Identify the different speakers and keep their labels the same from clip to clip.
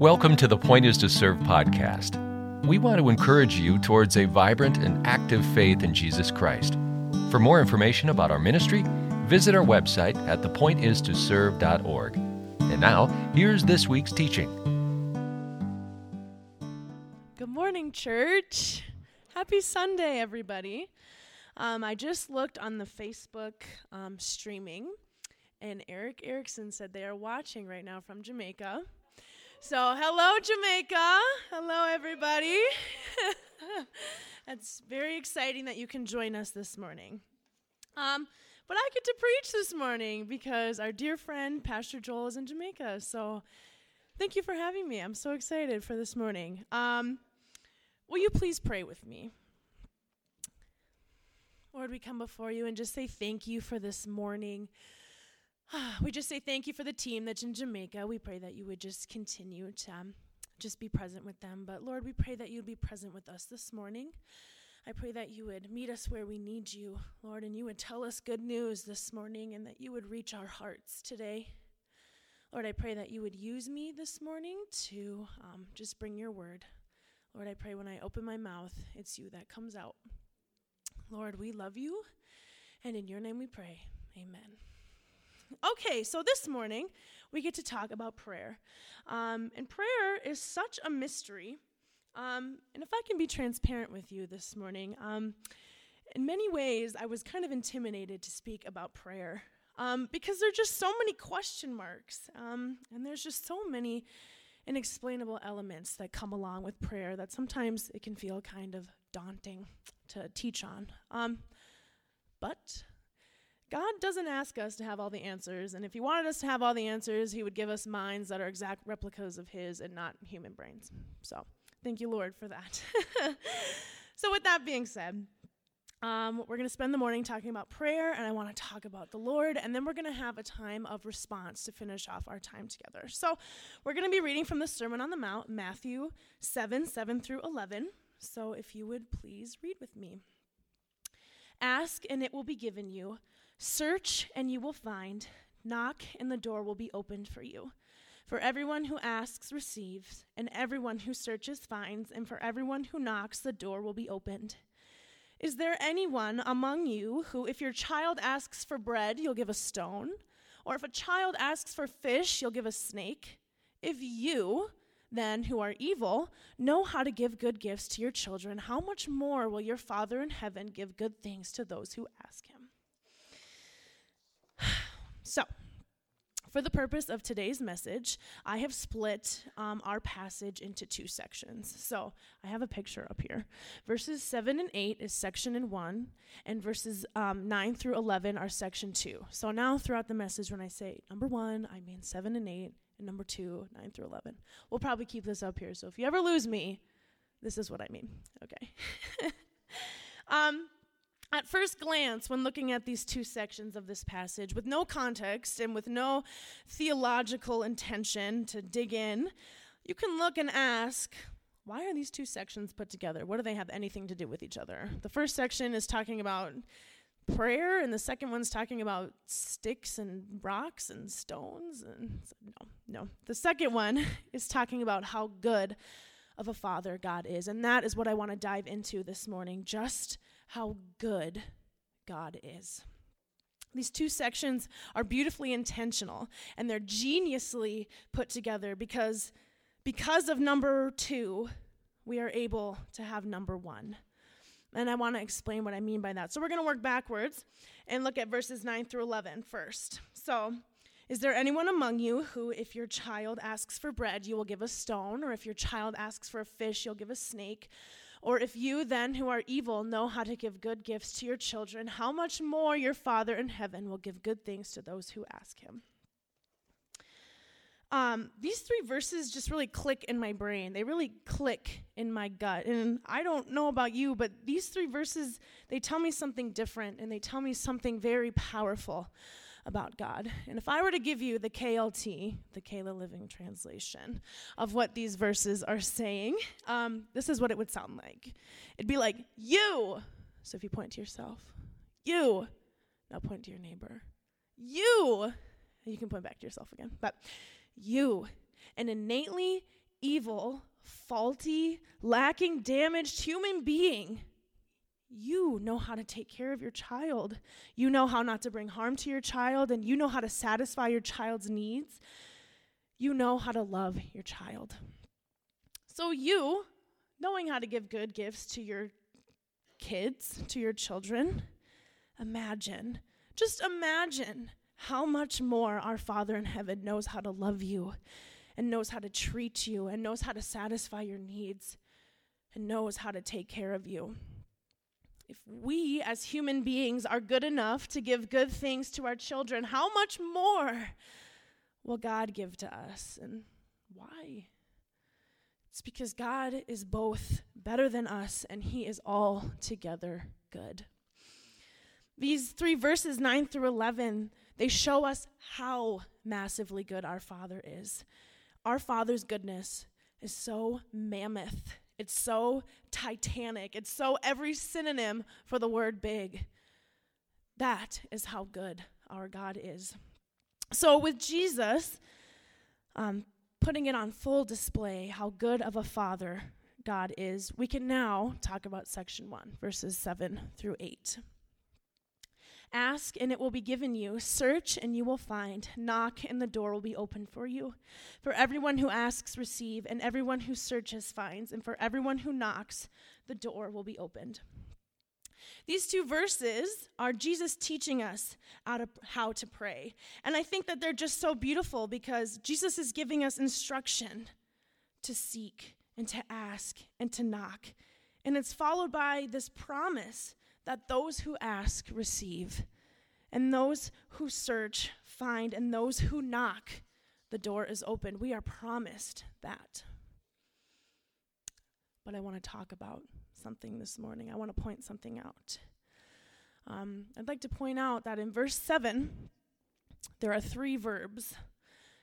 Speaker 1: Welcome to the Point is to Serve podcast. We want to encourage you towards a vibrant and active faith in Jesus Christ. For more information about our ministry, visit our website at thepointistoserve.org. And now, here's this week's teaching.
Speaker 2: Good morning, church. Happy Sunday, everybody. Um, I just looked on the Facebook um, streaming, and Eric Erickson said they are watching right now from Jamaica. So, hello, Jamaica. Hello, everybody. It's very exciting that you can join us this morning. Um, but I get to preach this morning because our dear friend, Pastor Joel, is in Jamaica. So, thank you for having me. I'm so excited for this morning. Um, will you please pray with me? Lord, we come before you and just say thank you for this morning. we just say thank you for the team that's in Jamaica. We pray that you would just continue to um, just be present with them. But Lord, we pray that you'd be present with us this morning. I pray that you would meet us where we need you, Lord, and you would tell us good news this morning and that you would reach our hearts today. Lord, I pray that you would use me this morning to um, just bring your word. Lord, I pray when I open my mouth, it's you that comes out. Lord, we love you, and in your name we pray. Amen. Okay, so this morning we get to talk about prayer. Um, and prayer is such a mystery. Um, and if I can be transparent with you this morning, um, in many ways I was kind of intimidated to speak about prayer um, because there are just so many question marks. Um, and there's just so many inexplainable elements that come along with prayer that sometimes it can feel kind of daunting to teach on. Um, but God doesn't ask us to have all the answers, and if He wanted us to have all the answers, He would give us minds that are exact replicas of His and not human brains. So, thank you, Lord, for that. so, with that being said, um, we're going to spend the morning talking about prayer, and I want to talk about the Lord, and then we're going to have a time of response to finish off our time together. So, we're going to be reading from the Sermon on the Mount, Matthew 7 7 through 11. So, if you would please read with me. Ask, and it will be given you. Search, and you will find. Knock, and the door will be opened for you. For everyone who asks receives, and everyone who searches finds, and for everyone who knocks, the door will be opened. Is there anyone among you who, if your child asks for bread, you'll give a stone? Or if a child asks for fish, you'll give a snake? If you, then, who are evil, know how to give good gifts to your children, how much more will your Father in heaven give good things to those who ask him? So, for the purpose of today's message, I have split um, our passage into two sections. So I have a picture up here. Verses 7 and 8 is section in 1, and verses um, 9 through 11 are section 2. So now throughout the message, when I say number 1, I mean 7 and 8, and number 2, 9 through 11. We'll probably keep this up here. So if you ever lose me, this is what I mean. Okay. um, at first glance, when looking at these two sections of this passage, with no context and with no theological intention to dig in, you can look and ask, why are these two sections put together? What do they have anything to do with each other? The first section is talking about prayer, and the second one's talking about sticks and rocks and stones. And no, no. The second one is talking about how good of a father God is. And that is what I want to dive into this morning. Just how good God is. These two sections are beautifully intentional and they're geniusly put together because because of number 2 we are able to have number 1. And I want to explain what I mean by that. So we're going to work backwards and look at verses 9 through 11 first. So, is there anyone among you who, if your child asks for bread, you will give a stone, or if your child asks for a fish, you'll give a snake? Or if you then, who are evil, know how to give good gifts to your children, how much more your Father in heaven will give good things to those who ask him? Um, these three verses just really click in my brain. They really click in my gut. And I don't know about you, but these three verses, they tell me something different and they tell me something very powerful about God. And if I were to give you the KLT, the Kayla Living Translation, of what these verses are saying, um, this is what it would sound like. It'd be like, you. So if you point to yourself, you. Now point to your neighbor. You. You can point back to yourself again. But you. An innately evil, faulty, lacking, damaged human being, you know how to take care of your child. You know how not to bring harm to your child, and you know how to satisfy your child's needs. You know how to love your child. So, you, knowing how to give good gifts to your kids, to your children, imagine, just imagine how much more our Father in heaven knows how to love you and knows how to treat you and knows how to satisfy your needs and knows how to take care of you. If we as human beings are good enough to give good things to our children, how much more will God give to us? And why? It's because God is both better than us and He is altogether good. These three verses, 9 through 11, they show us how massively good our Father is. Our Father's goodness is so mammoth, it's so titanic, it's so every synonym for the word big. That is how good our God is. So, with Jesus, um, putting it on full display how good of a father God is, we can now talk about section 1, verses 7 through 8. Ask and it will be given you. Search and you will find. Knock and the door will be opened for you. For everyone who asks, receive, and everyone who searches finds, and for everyone who knocks, the door will be opened. These two verses are Jesus teaching us how to pray. And I think that they're just so beautiful because Jesus is giving us instruction to seek and to ask and to knock. And it's followed by this promise that those who ask receive, and those who search find, and those who knock, the door is open. We are promised that. But I want to talk about something this morning. I want to point something out. Um, I'd like to point out that in verse 7, there are three verbs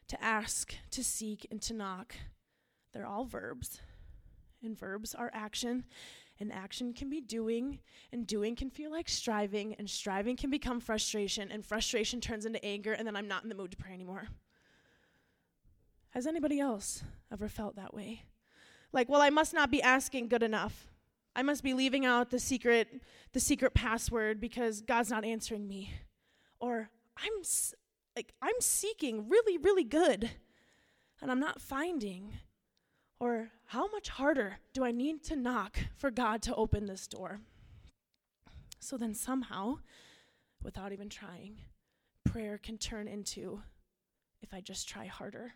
Speaker 2: to ask, to seek, and to knock. They're all verbs, and verbs are action, and action can be doing, and doing can feel like striving, and striving can become frustration, and frustration turns into anger, and then I'm not in the mood to pray anymore. Has anybody else ever felt that way? Like, well, I must not be asking good enough. I must be leaving out the secret the secret password because God's not answering me. Or I'm like I'm seeking really really good and I'm not finding. Or how much harder do I need to knock for God to open this door? So then, somehow, without even trying, prayer can turn into if I just try harder,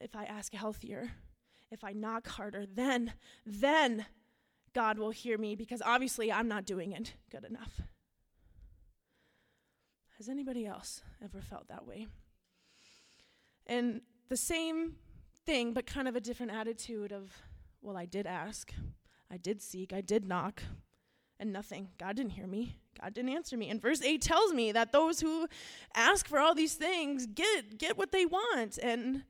Speaker 2: if I ask healthier, if I knock harder, then, then God will hear me because obviously I'm not doing it good enough. Has anybody else ever felt that way? And the same thing, but kind of a different attitude of, well, I did ask, I did seek, I did knock, and nothing. God didn't hear me. God didn't answer me. And verse 8 tells me that those who ask for all these things get get what they want. And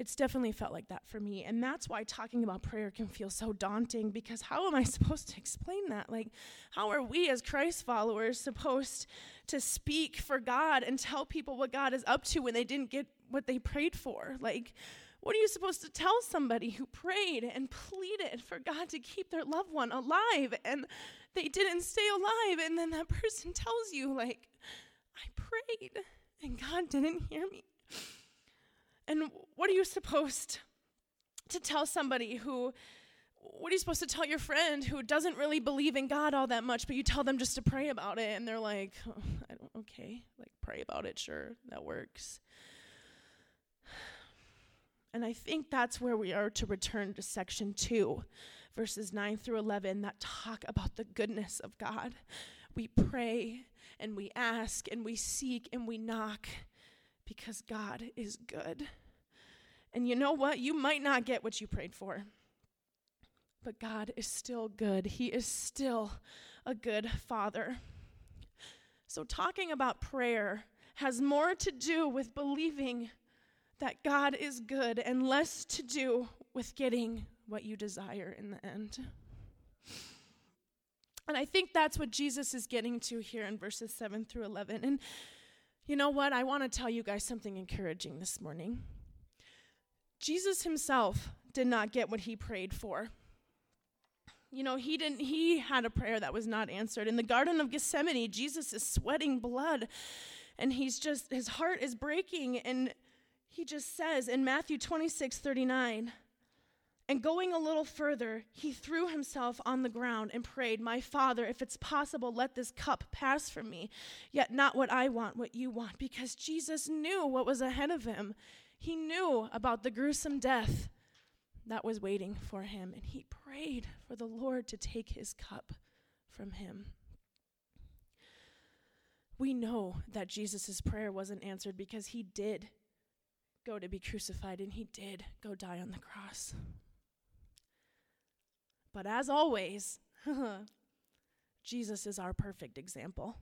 Speaker 2: it's definitely felt like that for me. And that's why talking about prayer can feel so daunting because how am I supposed to explain that? Like, how are we as Christ followers supposed to speak for God and tell people what God is up to when they didn't get what they prayed for? Like, what are you supposed to tell somebody who prayed and pleaded for God to keep their loved one alive and they didn't stay alive? And then that person tells you, like, I prayed and God didn't hear me. And what are you supposed to tell somebody who, what are you supposed to tell your friend who doesn't really believe in God all that much, but you tell them just to pray about it and they're like, oh, I don't, okay, like pray about it, sure, that works. And I think that's where we are to return to section two, verses 9 through 11, that talk about the goodness of God. We pray and we ask and we seek and we knock because God is good. And you know what? You might not get what you prayed for, but God is still good. He is still a good Father. So, talking about prayer has more to do with believing that God is good and less to do with getting what you desire in the end. And I think that's what Jesus is getting to here in verses 7 through 11. And You know what? I want to tell you guys something encouraging this morning. Jesus himself did not get what he prayed for. You know, he didn't he had a prayer that was not answered. In the garden of Gethsemane, Jesus is sweating blood and he's just his heart is breaking and he just says in Matthew 26, 39, and going a little further, he threw himself on the ground and prayed, My Father, if it's possible, let this cup pass from me. Yet not what I want, what you want. Because Jesus knew what was ahead of him. He knew about the gruesome death that was waiting for him. And he prayed for the Lord to take his cup from him. We know that Jesus' prayer wasn't answered because he did go to be crucified and he did go die on the cross. But as always, Jesus is our perfect example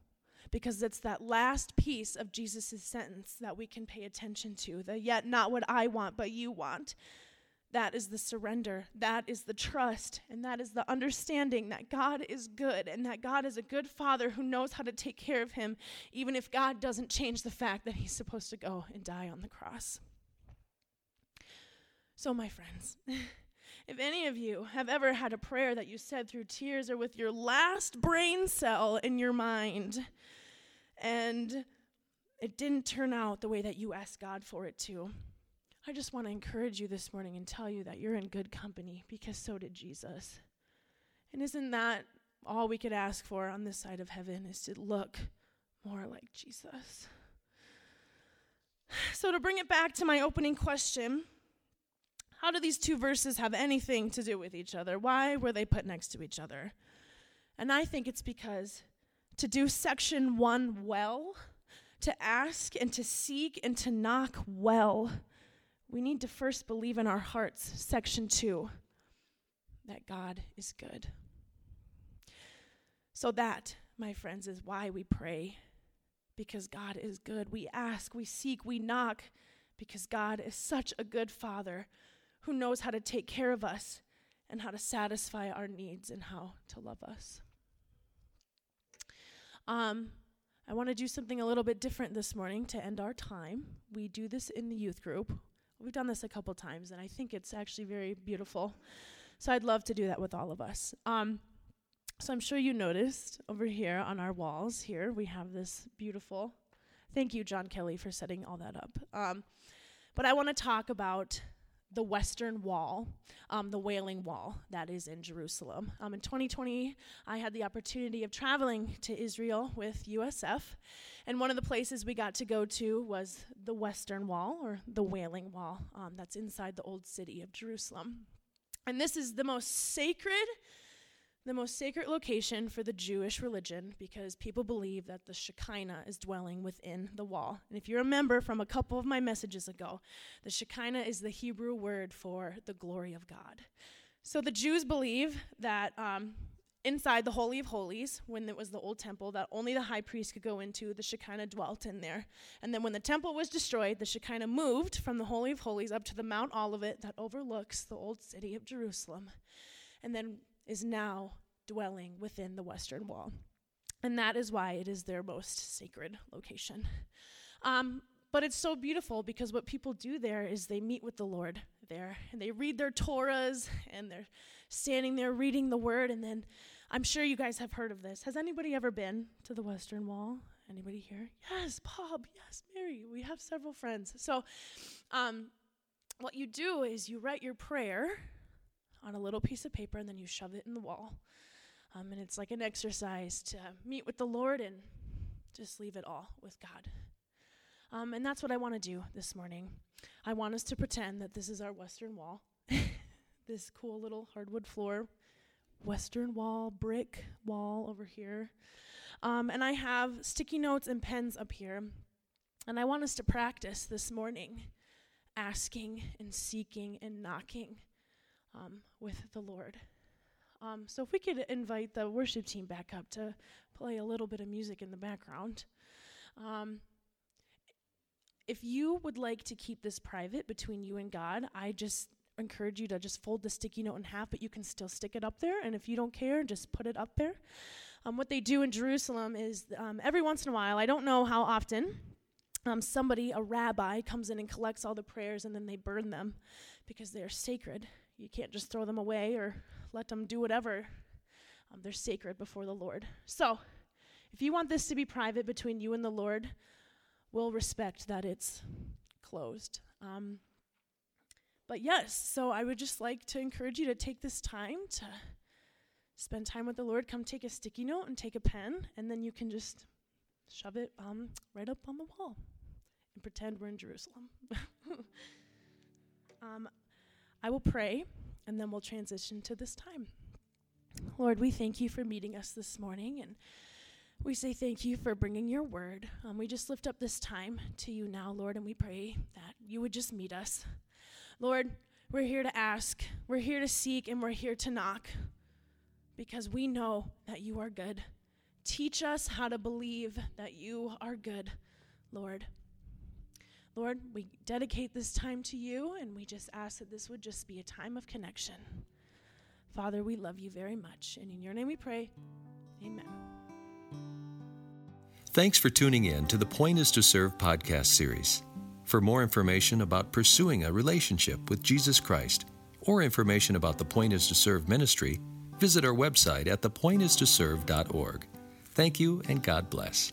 Speaker 2: because it's that last piece of Jesus' sentence that we can pay attention to the yet not what I want, but you want. That is the surrender. That is the trust. And that is the understanding that God is good and that God is a good father who knows how to take care of him, even if God doesn't change the fact that he's supposed to go and die on the cross. So, my friends, If any of you have ever had a prayer that you said through tears or with your last brain cell in your mind, and it didn't turn out the way that you asked God for it to, I just want to encourage you this morning and tell you that you're in good company because so did Jesus. And isn't that all we could ask for on this side of heaven is to look more like Jesus? So, to bring it back to my opening question, how do these two verses have anything to do with each other? Why were they put next to each other? And I think it's because to do section one well, to ask and to seek and to knock well, we need to first believe in our hearts, section two, that God is good. So, that, my friends, is why we pray, because God is good. We ask, we seek, we knock, because God is such a good Father who knows how to take care of us and how to satisfy our needs and how to love us. Um, I want to do something a little bit different this morning to end our time. We do this in the youth group. We've done this a couple times, and I think it's actually very beautiful. So I'd love to do that with all of us. Um, so I'm sure you noticed over here on our walls here, we have this beautiful. Thank you, John Kelly, for setting all that up. Um, but I want to talk about the Western Wall, um, the Wailing Wall that is in Jerusalem. Um, in 2020, I had the opportunity of traveling to Israel with USF, and one of the places we got to go to was the Western Wall, or the Wailing Wall, um, that's inside the old city of Jerusalem. And this is the most sacred the most sacred location for the Jewish religion because people believe that the Shekinah is dwelling within the wall. And if you remember from a couple of my messages ago, the Shekinah is the Hebrew word for the glory of God. So the Jews believe that um, inside the Holy of Holies, when it was the old temple that only the high priest could go into, the Shekinah dwelt in there. And then when the temple was destroyed, the Shekinah moved from the Holy of Holies up to the Mount Olivet that overlooks the old city of Jerusalem. And then is now dwelling within the Western Wall. And that is why it is their most sacred location. Um, but it's so beautiful because what people do there is they meet with the Lord there and they read their Torahs and they're standing there reading the word. And then I'm sure you guys have heard of this. Has anybody ever been to the Western Wall? Anybody here? Yes, Bob. Yes, Mary. We have several friends. So, um, what you do is you write your prayer on a little piece of paper and then you shove it in the wall. Um, and it's like an exercise to meet with the Lord and just leave it all with God. Um, and that's what I want to do this morning. I want us to pretend that this is our Western wall, this cool little hardwood floor, Western wall, brick wall over here. Um, and I have sticky notes and pens up here. And I want us to practice this morning asking and seeking and knocking um, with the Lord. Um, so if we could invite the worship team back up to play a little bit of music in the background. Um, if you would like to keep this private between you and God, I just encourage you to just fold the sticky note in half, but you can still stick it up there. And if you don't care, just put it up there. Um, what they do in Jerusalem is um, every once in a while, I don't know how often, um, somebody, a rabbi, comes in and collects all the prayers and then they burn them because they are sacred. You can't just throw them away or let them do whatever. Um, they're sacred before the Lord. So, if you want this to be private between you and the Lord, we'll respect that it's closed. Um, but yes, so I would just like to encourage you to take this time to spend time with the Lord. Come take a sticky note and take a pen, and then you can just shove it um, right up on the wall and pretend we're in Jerusalem. I will pray, and then we'll transition to this time. Lord, we thank you for meeting us this morning, and we say thank you for bringing your word. Um, we just lift up this time to you now, Lord, and we pray that you would just meet us. Lord, we're here to ask, we're here to seek, and we're here to knock because we know that you are good. Teach us how to believe that you are good, Lord. Lord, we dedicate this time to you and we just ask that this would just be a time of connection. Father, we love you very much. And in your name we pray. Amen.
Speaker 1: Thanks for tuning in to the Point is to Serve podcast series. For more information about pursuing a relationship with Jesus Christ or information about the Point is to Serve ministry, visit our website at thepointistoserve.org. Thank you and God bless.